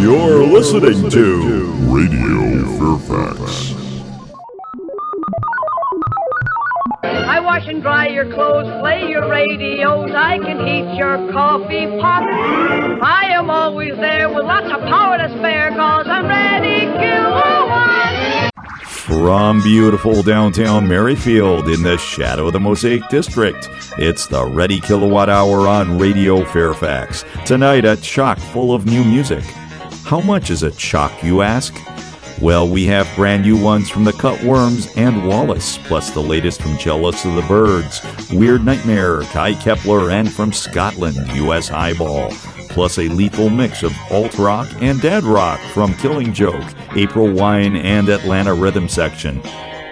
You're listening to Radio Fairfax. I wash and dry your clothes, play your radios, I can heat your coffee pot. I am always there with lots of power to spare, cause I'm Reddy Kilowatt. From beautiful downtown Merrifield in the shadow of the Mosaic District, it's the Reddy Kilowatt Hour on Radio Fairfax. Tonight, a chock full of new music. How much is a chock, you ask? Well, we have brand new ones from the Cut Worms and Wallice, plus the latest from Jealous of the Birds, Weird Nightmare, Kye Kepler, and from Scotland, US Highball, plus a lethal mix of alt rock and dad rock from Killing Joke, April Wine, and Atlanta Rhythm Section.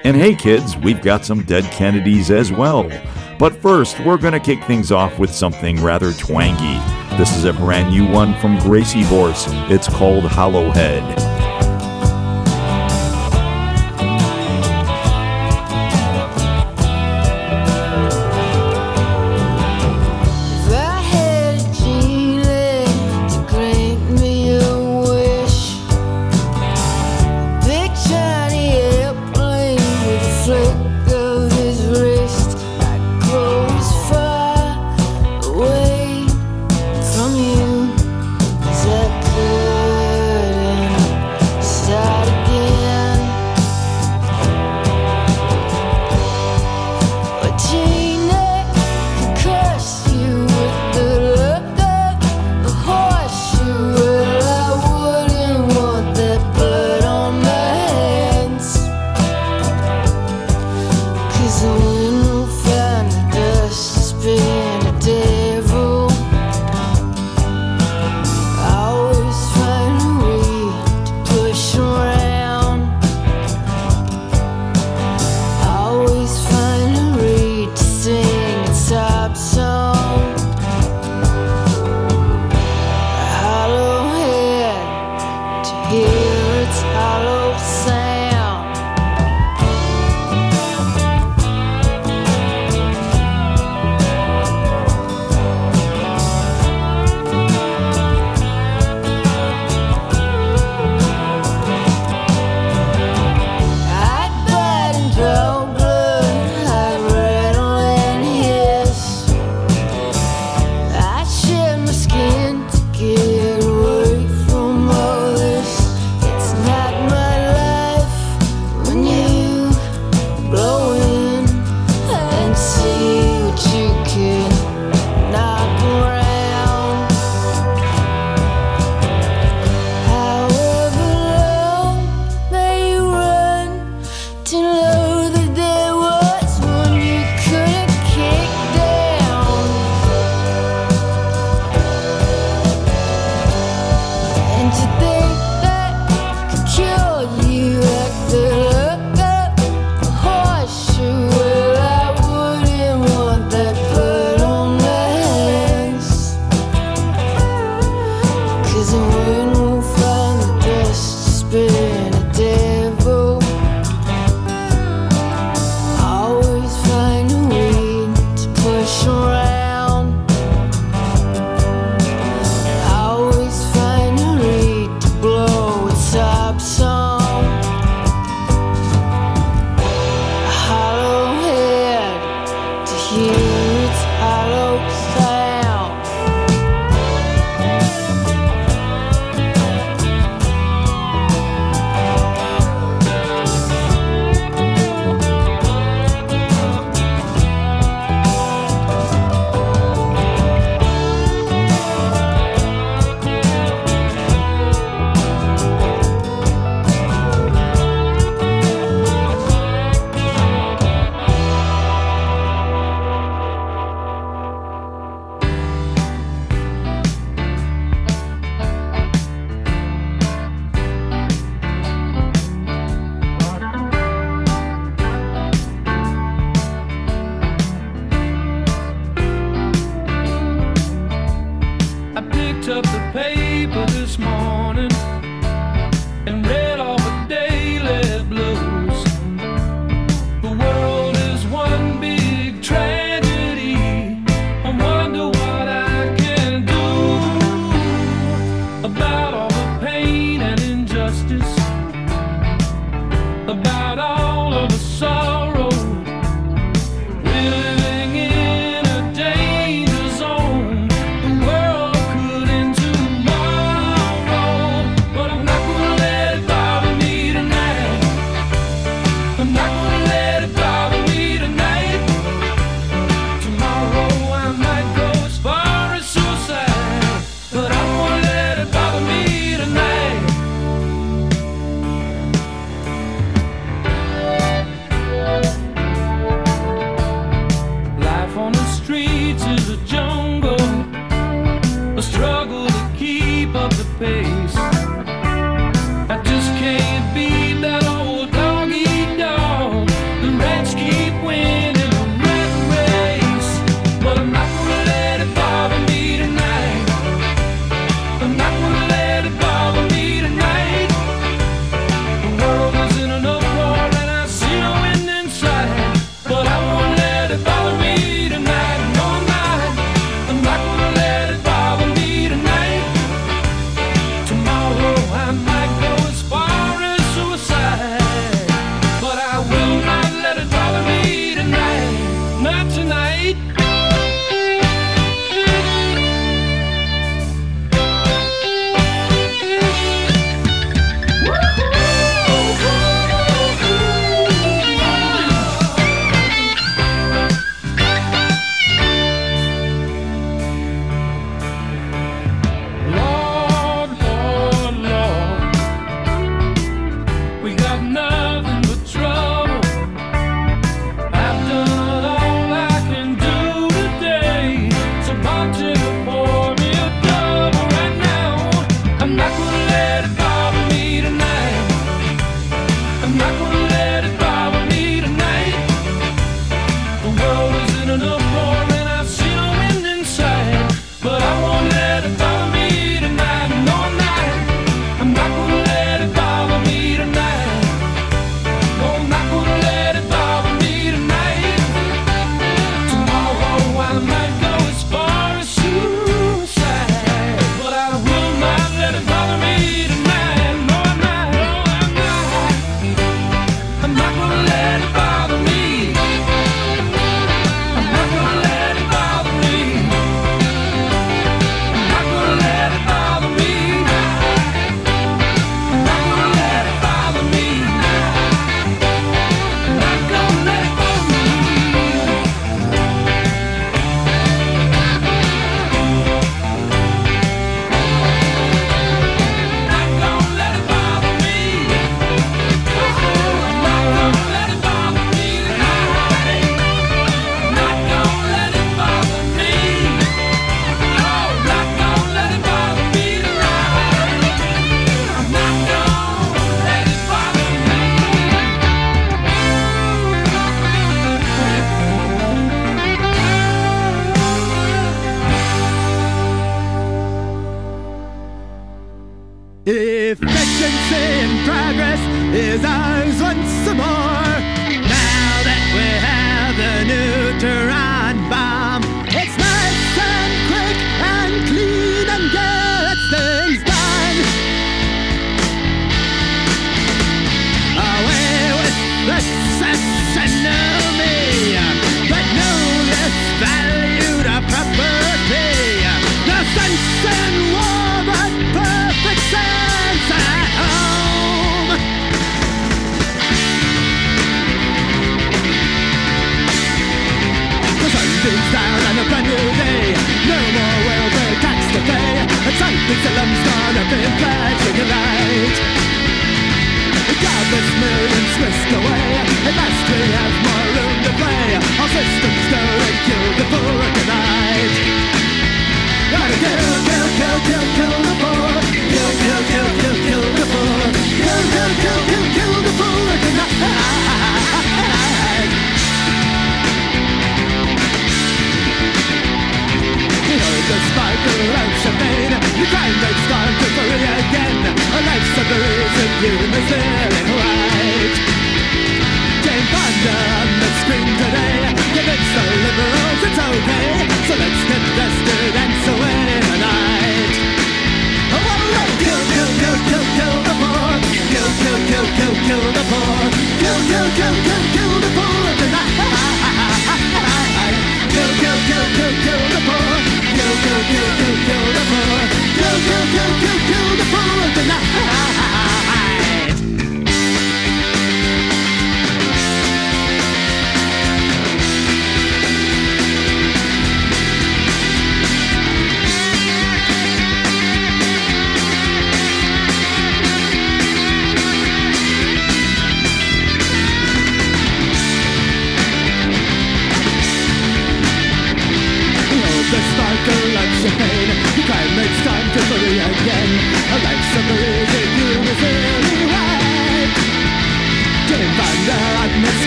And hey, kids, we've got some Dead Kennedys as well. But first, we're going to kick things off with something rather twangy. This is a brand new one from Gracie Horse. It's called Hollowhead.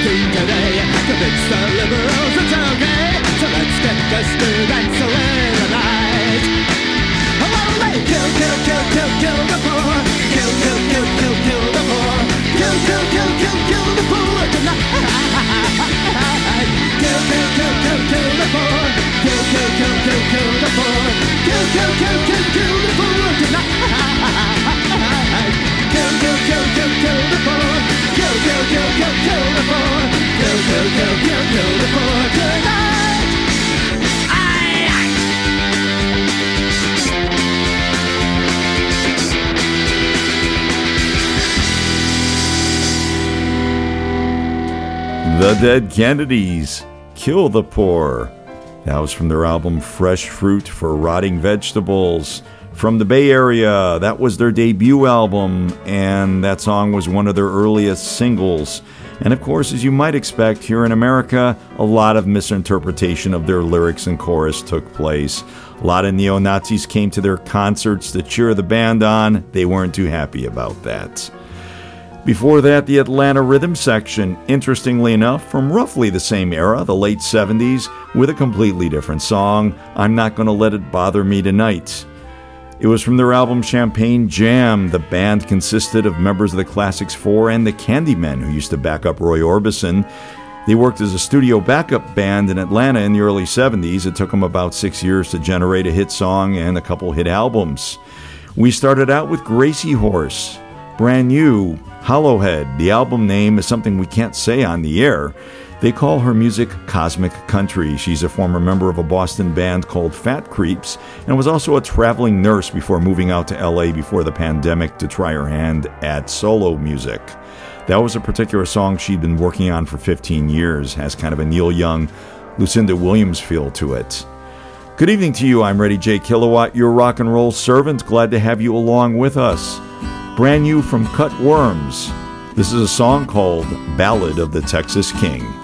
16 today Convince the liberals it's okay So let's get this through and solidarize Lonely. Kill, kill, kill, kill, kill the poor Kill, kill, kill, kill, kill the poor Kill, kill, kill, kill, kill the poor Kill, kill, kill, kill, kill the poor Kill, kill, kill, kill, kill the poor Kill, kill, kill, kill, kill The Dead Kennedys, Kill the Poor. That was from their album Fresh Fruit for Rotting Vegetables. From the Bay Area, that was their debut album, and that song was one of their earliest singles. And of course, as you might expect, here in America, a lot of misinterpretation of their lyrics and chorus took place. A lot of neo Nazis came to their concerts to cheer the band on. They weren't too happy about that. Before that, the Atlanta Rhythm section, interestingly enough, from roughly the same era, the late 70s, with a completely different song, I'm Not Gonna Let It Bother Me Tonight. It was from their album Champagne Jam. The band consisted of members of the Classics 4 and the Candymen, who used to back up Roy Orbison. They worked as a studio backup band in Atlanta in the early 70s. It took them about six years to generate a hit song and a couple hit albums. We started out with Gracie Horse, brand new, Hollowhead. The album name is something we can't say on the air. They call her music cosmic country. She's a former member of a Boston band called Fat Creeps and was also a traveling nurse before moving out to LA before the pandemic to try her hand at solo music. That was a particular song she'd been working on for 15 years, has kind of a Neil Young, Lucinda Williams feel to it. Good evening to you. I'm Reddy J Kilowatt, your rock and roll servant. Glad to have you along with us. Brand new from Cut Worms. This is a song called Ballad of the Texas King.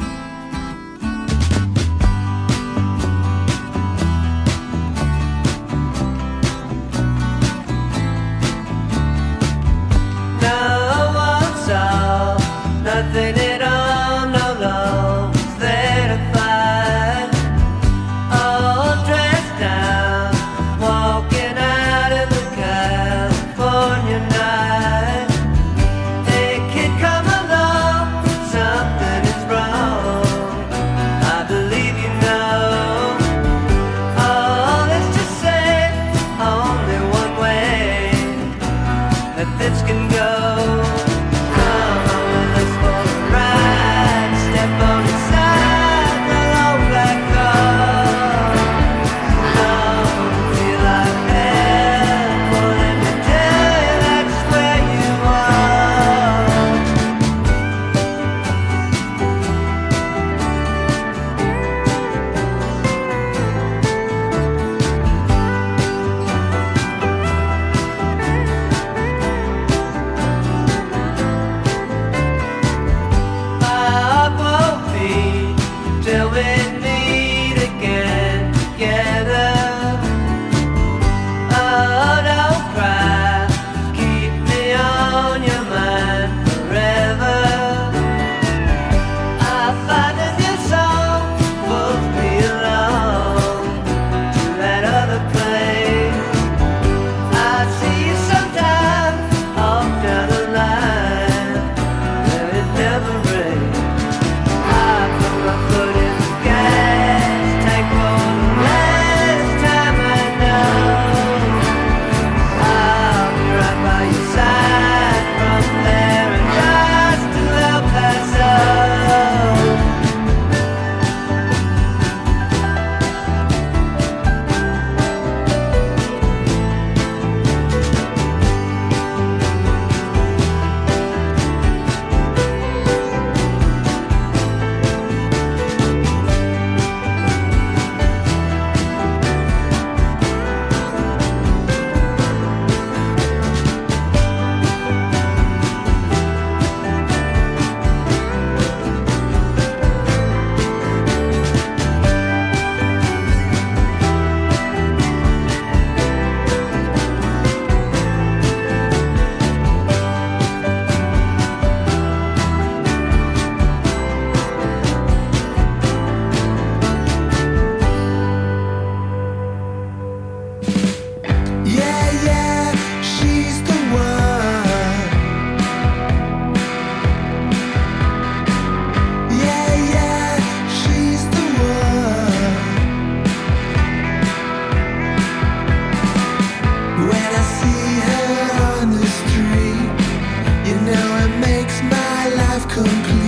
makes my life complete.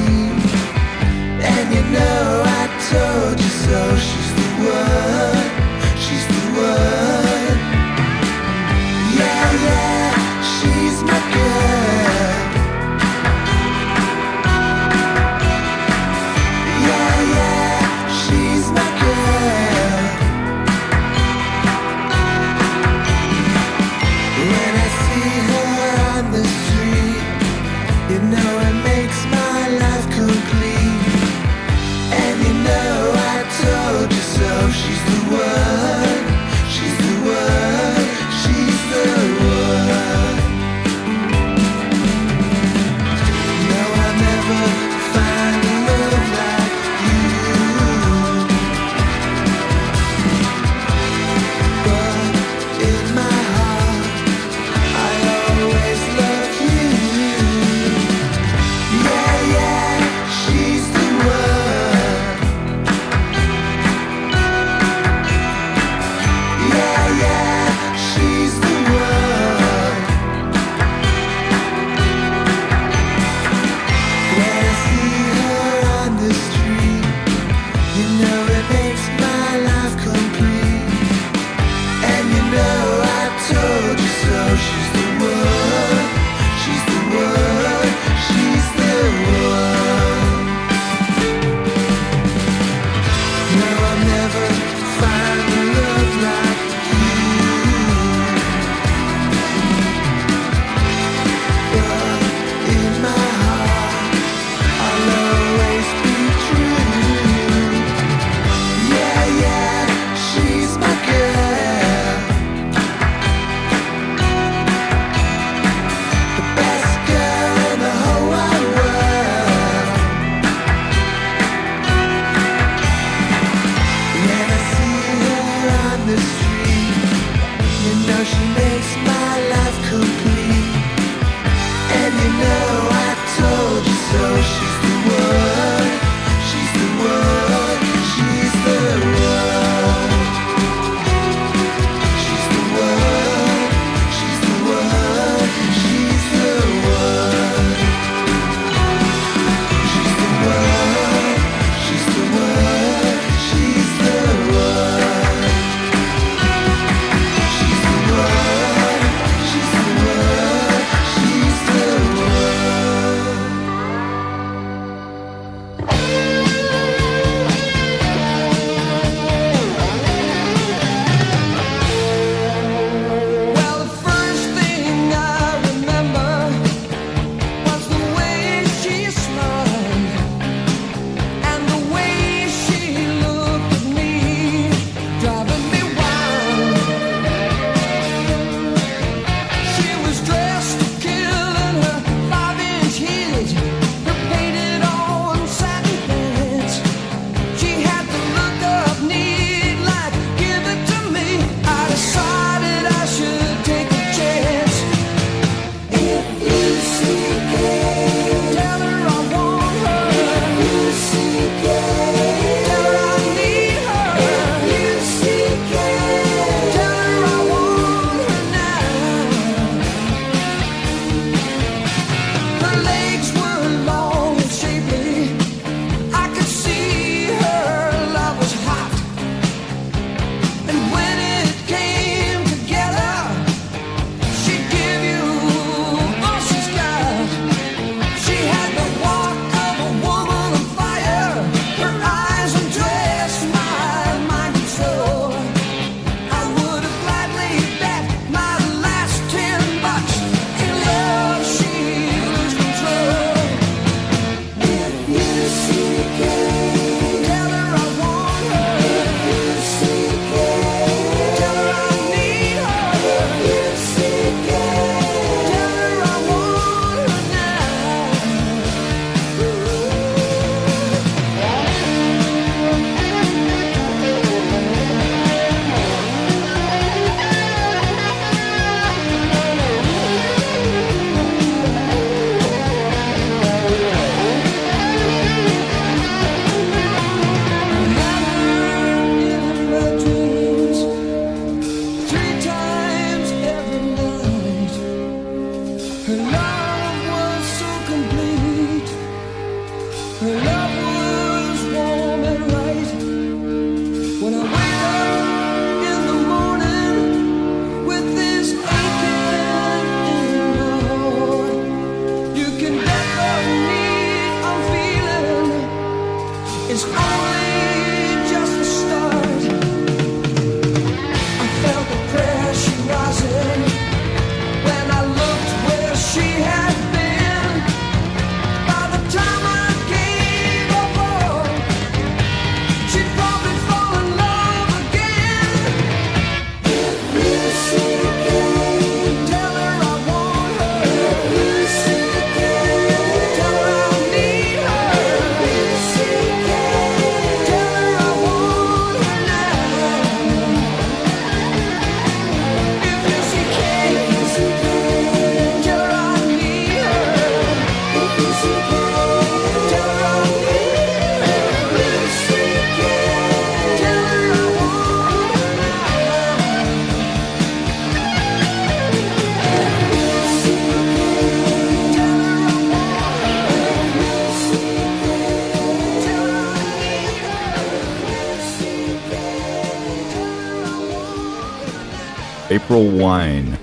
Wine.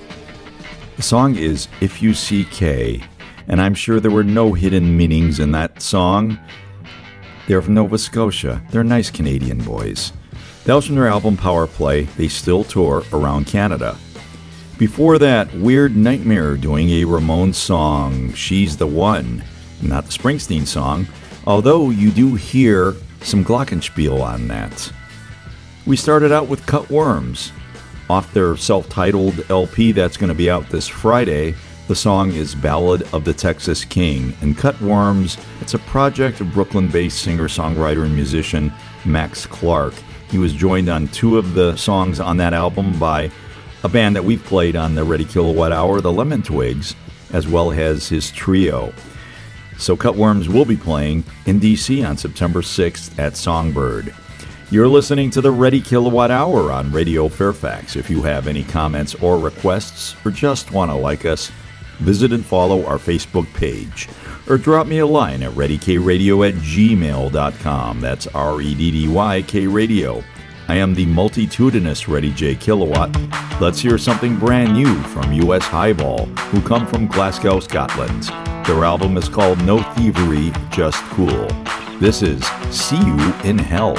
The song is If You See Kay, and I'm sure there were no hidden meanings in that song. They're from Nova Scotia. They're nice Canadian boys. That was from their album Power Play. They still tour around Canada. Before that, Weird Nightmare doing a Ramones song, She's the One. Not the Springsteen song, although you do hear some Glockenspiel on that. We started out with Cut Worms off their self titled LP that's going to be out this Friday. The song is Ballad of the Texas King. And Cut Worms, it's a project of Brooklyn based singer, songwriter, and musician Max Clarke. He was joined on two of the songs on that album by a band that we've played on the Reddy Kilowatt Hour, the Lemon Twigs, as well as his trio. So Cut Worms will be playing in DC on September 6th at Songbird. You're listening to the Reddy Kilowatt Hour on Radio Fairfax. If you have any comments or requests, or just want to like us, visit and follow our Facebook page, or drop me a line at reddykradio at gmail.com. That's R E D D Y K radio. I am the multitudinous Reddy J Kilowatt. Let's hear something brand new from US Highball, who come from Glasgow, Scotland. Their album is called No Thievery, Just Cool. This is See You in Hell.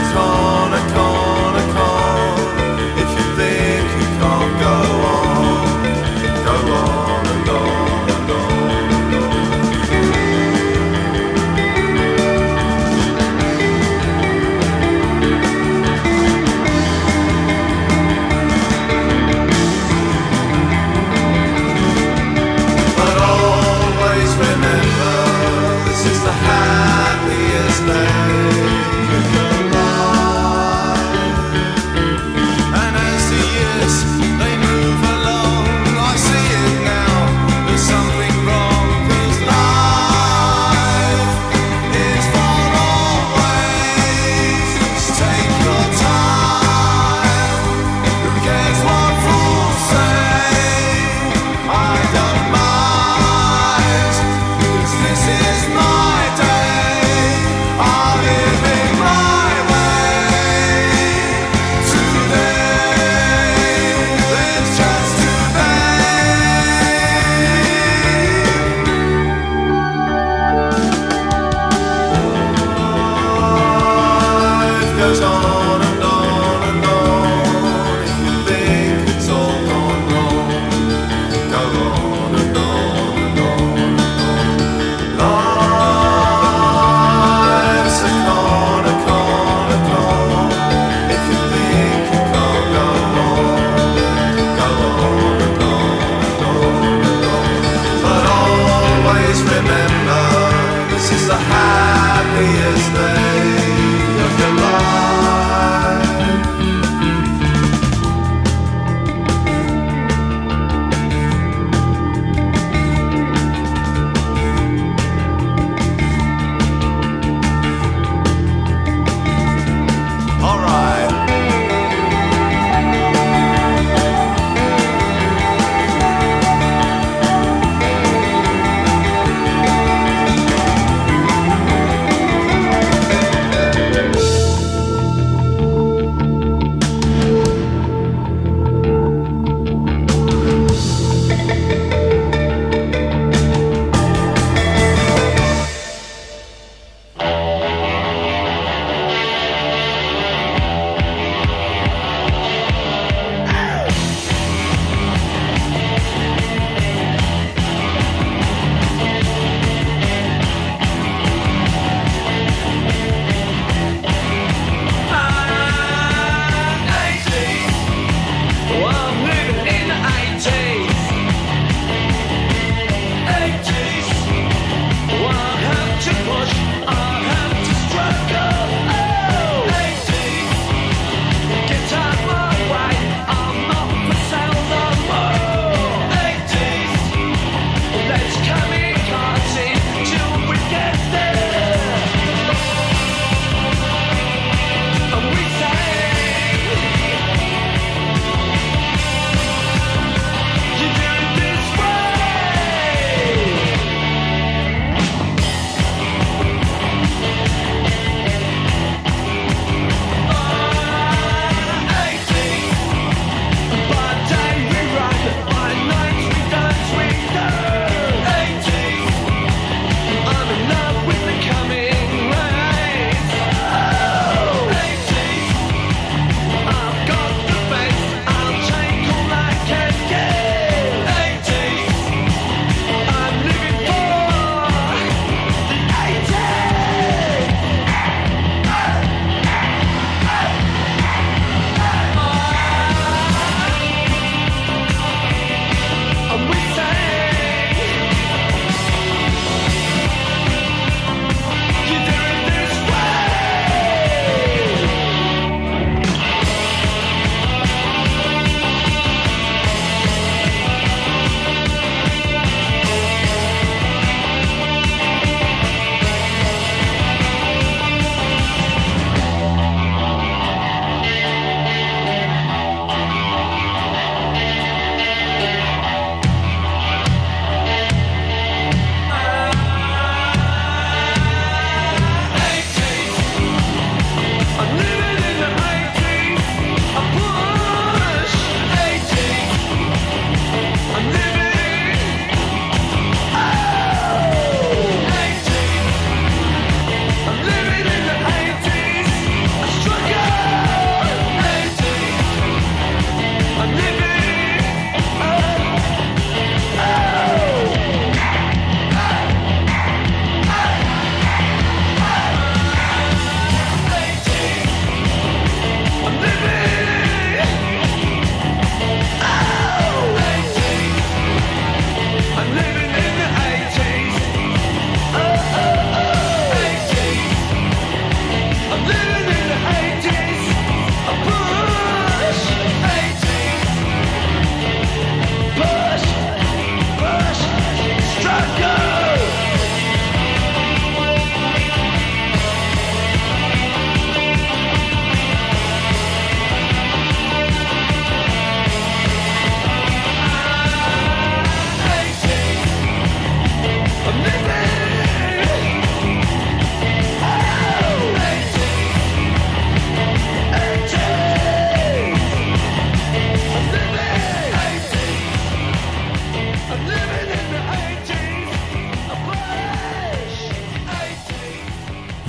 Corner, corner,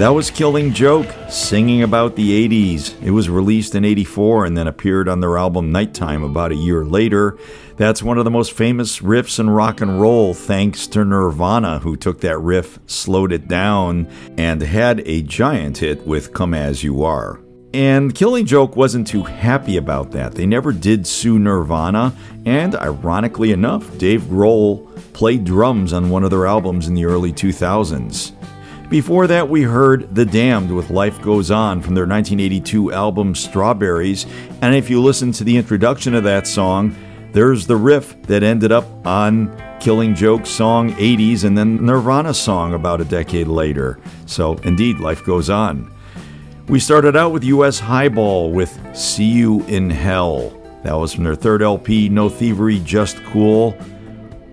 That was Killing Joke, singing about the 80s. It was released in 84 and then appeared on their album Nighttime about a year later. That's one of the most famous riffs in rock and roll, thanks to Nirvana, who took that riff, slowed it down, and had a giant hit with Come As You Are. And Killing Joke wasn't too happy about that. They never did sue Nirvana, and ironically enough, Dave Grohl played drums on one of their albums in the early 2000s. Before that, we heard The Damned with Life Goes On from their 1982 album Strawberries. And if you listen to the introduction of that song, there's the riff that ended up on Killing Joke's song 80s and then Nirvana's song about a decade later. So, indeed, life goes on. We started out with US Highball with See You in Hell. That was from their third LP, No Thievery, Just Cool.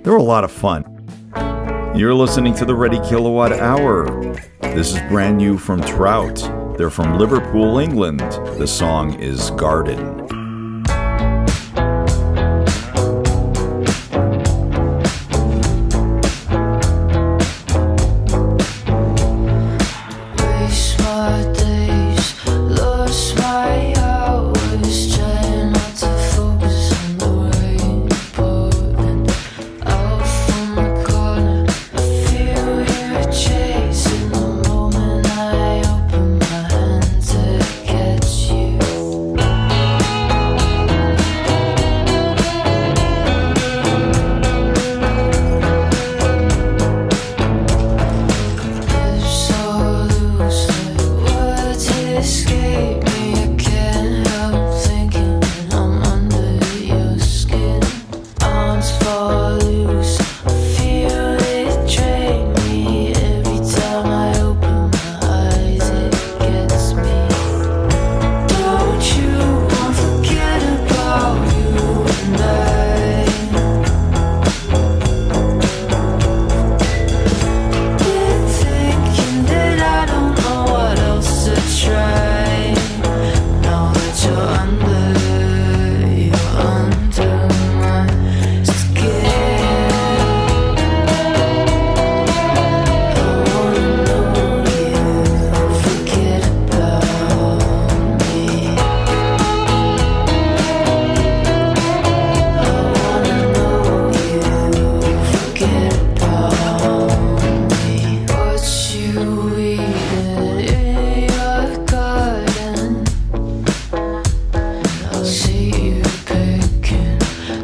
They were a lot of fun. You're listening to the Reddy Kilowatt Hour. This is brand new from Trout. They're from Liverpool, England. The song is Garden.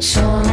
说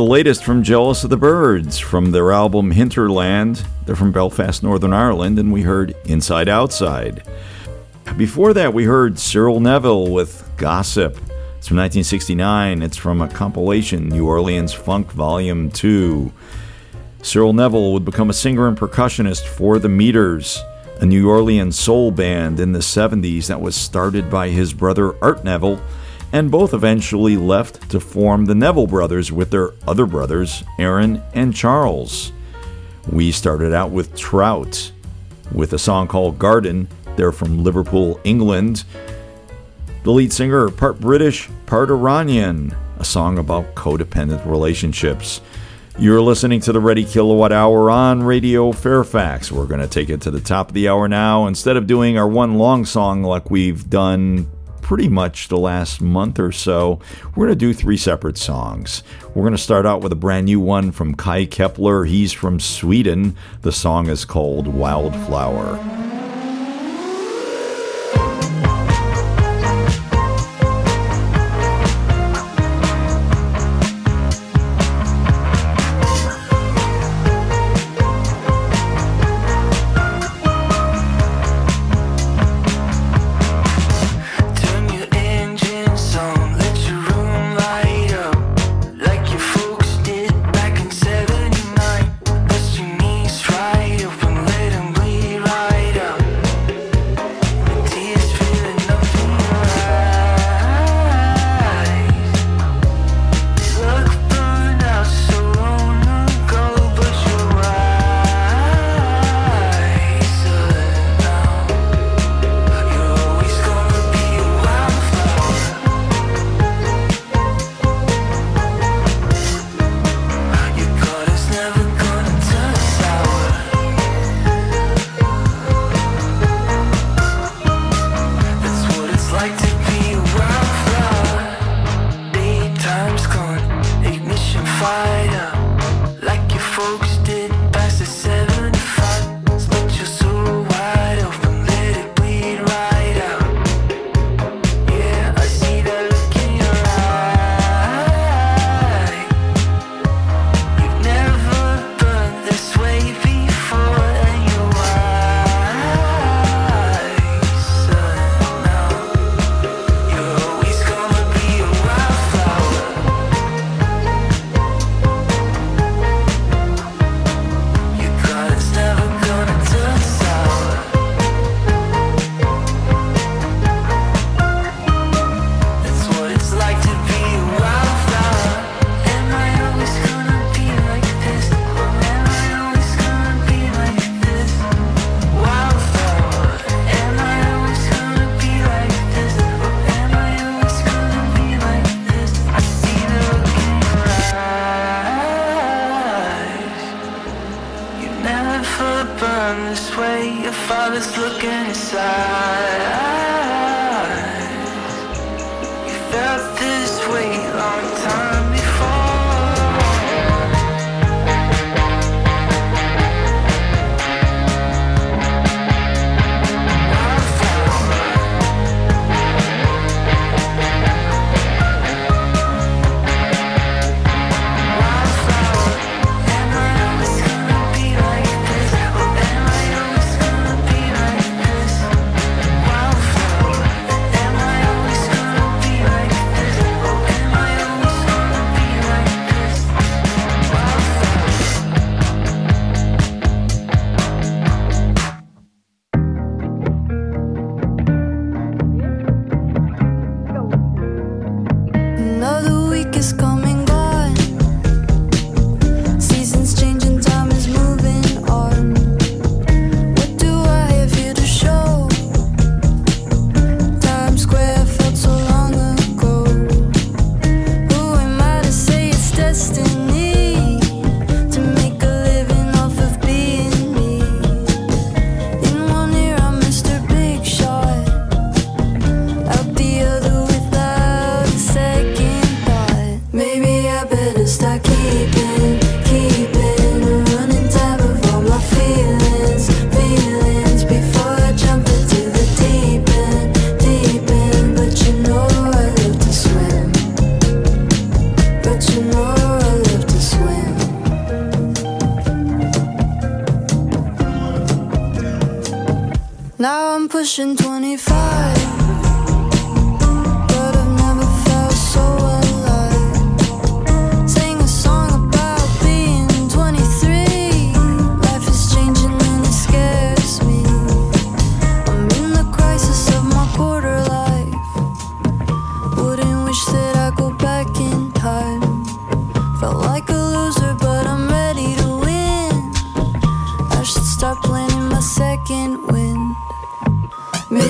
the latest from Jealous of the Birds from their album Hinterland. They're from Belfast, Northern Ireland, and we heard Inside Outside. Before that, we heard Cyril Neville with Gossip. It's from 1969. It's from a compilation, New Orleans Funk Volume 2. Cyril Neville would become a singer and percussionist for the Meters, a New Orleans soul band in the 70s that was started by his brother Art Neville, and both eventually left to form the Neville Brothers with their other brothers, Aaron and Charles. We started out with Trout with a song called Garden. They're from Liverpool, England. The lead singer, part British, part Iranian, a song about codependent relationships. You're listening to the Reddy Kilowatt Hour on Radio Fairfax. We're going to take it to the top of the hour now. Instead of doing our one long song like we've done pretty much the last month or so, we're going to do three separate songs. We're going to start out with a brand new one from Kye Kepler. He's from Sweden. The song is called Wildflower.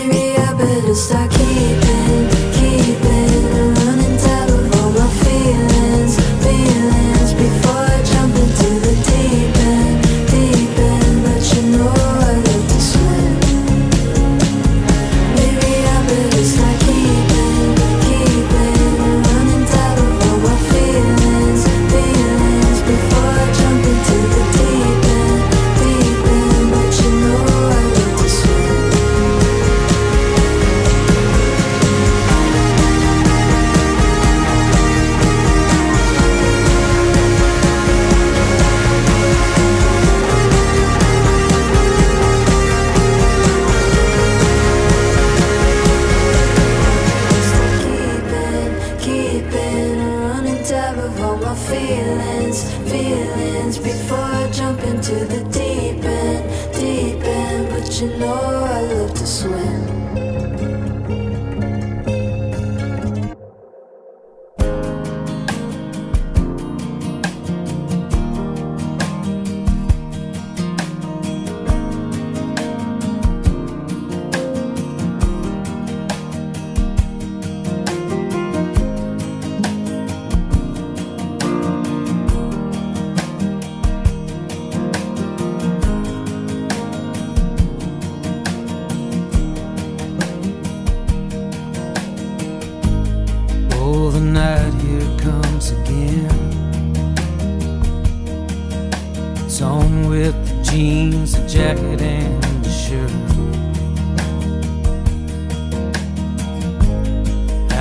Maybe I better start. Keeping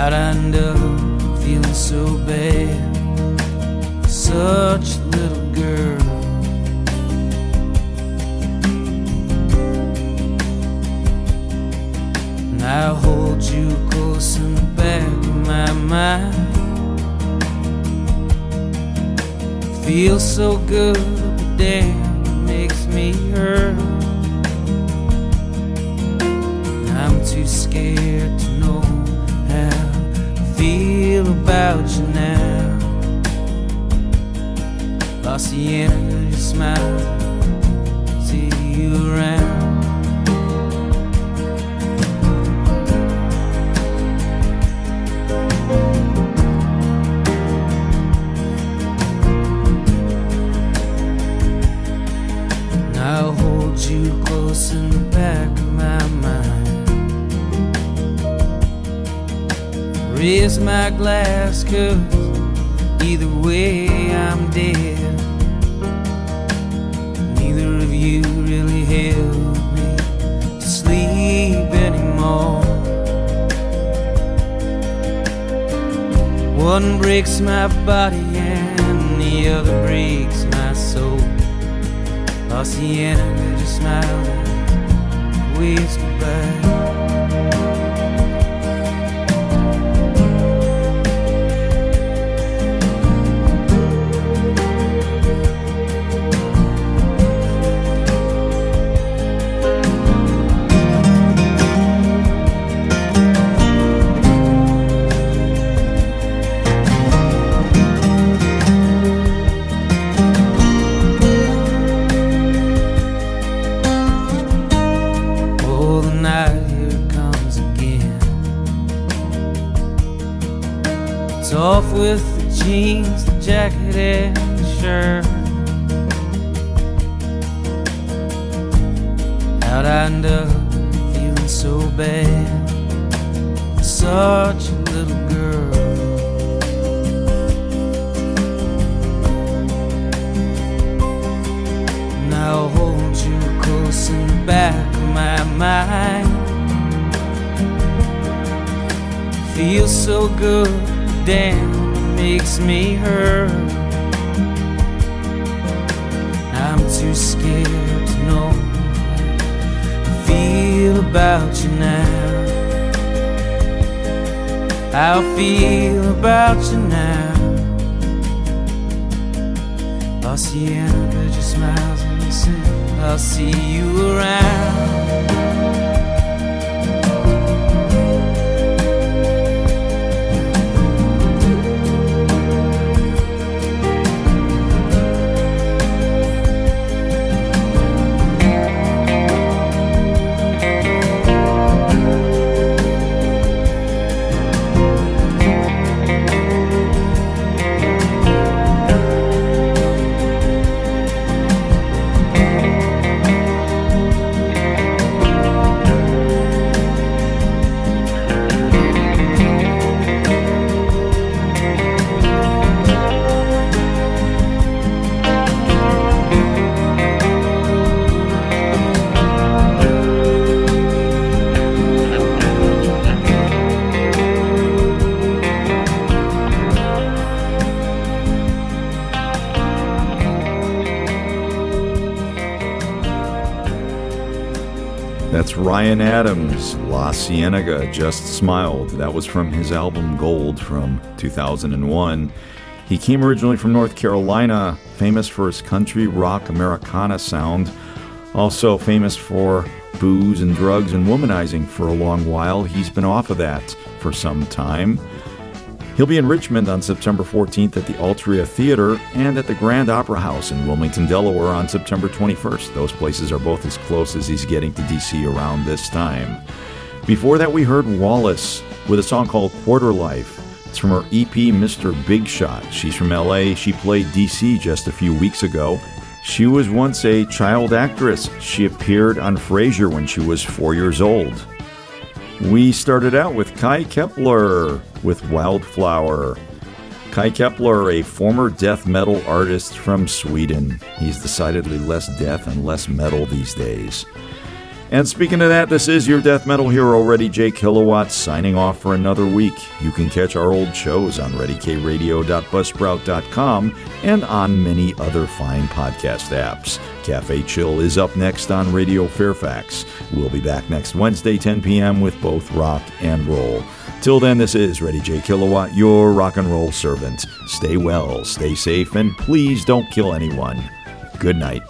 I end up? Feeling so bad. Such a little girl. And I hold you close in the back of my mind. Feels so good, but damn, it makes me hurt. And I'm too scared to know feel about you now. Lost the energy of your smile, see you around. I'll hold you close in the back of my mind. Raise my glass, cause either way I'm dead. Neither of you really helped me to sleep anymore. One breaks my body and the other breaks my soul. La Cienega just smiled and waves goodbye. Jeans, the jacket, and the shirt. How'd I end up feeling so bad? Such a little girl. Now I'll hold you close in the back of my mind. Feels so good, feel about you now. La Cienega just smiles and says, I'll see you around. Ryan Adams, La Cienega Just Smiled. That was from his album Gold from 2001. He came originally from North Carolina, famous for his country rock Americana sound, also famous for booze and drugs and womanizing for a long while. He's been off of that for some time. He'll be in Richmond on September 14th at the Altria Theater and at the Grand Opera House in Wilmington, Delaware on September 21st. Those places are both as close as he's getting to DC around this time. Before that, we heard Wallice with a song called Quarter Life. It's from her EP, Mr. Big Shot. She's from LA. She played DC just a few weeks ago. She was once a child actress. She appeared on Frasier when she was four years old. We started out with Kye Kepler with Wildflower. Kye Kepler, a former death metal artist from Sweden. He's decidedly less death and less metal these days. And speaking of that, this is your death metal hero, Reddy J Kilowatt, signing off for another week. You can catch our old shows on reddykradio.buzzsprout.com and on many other fine podcast apps. Cafe Chill is up next on Radio Fairfax. We'll be back next Wednesday, 10 p.m., with both rock and roll. Till then, this is Reddy J Kilowatt, your rock and roll servant. Stay well, stay safe, and please don't kill anyone. Good night.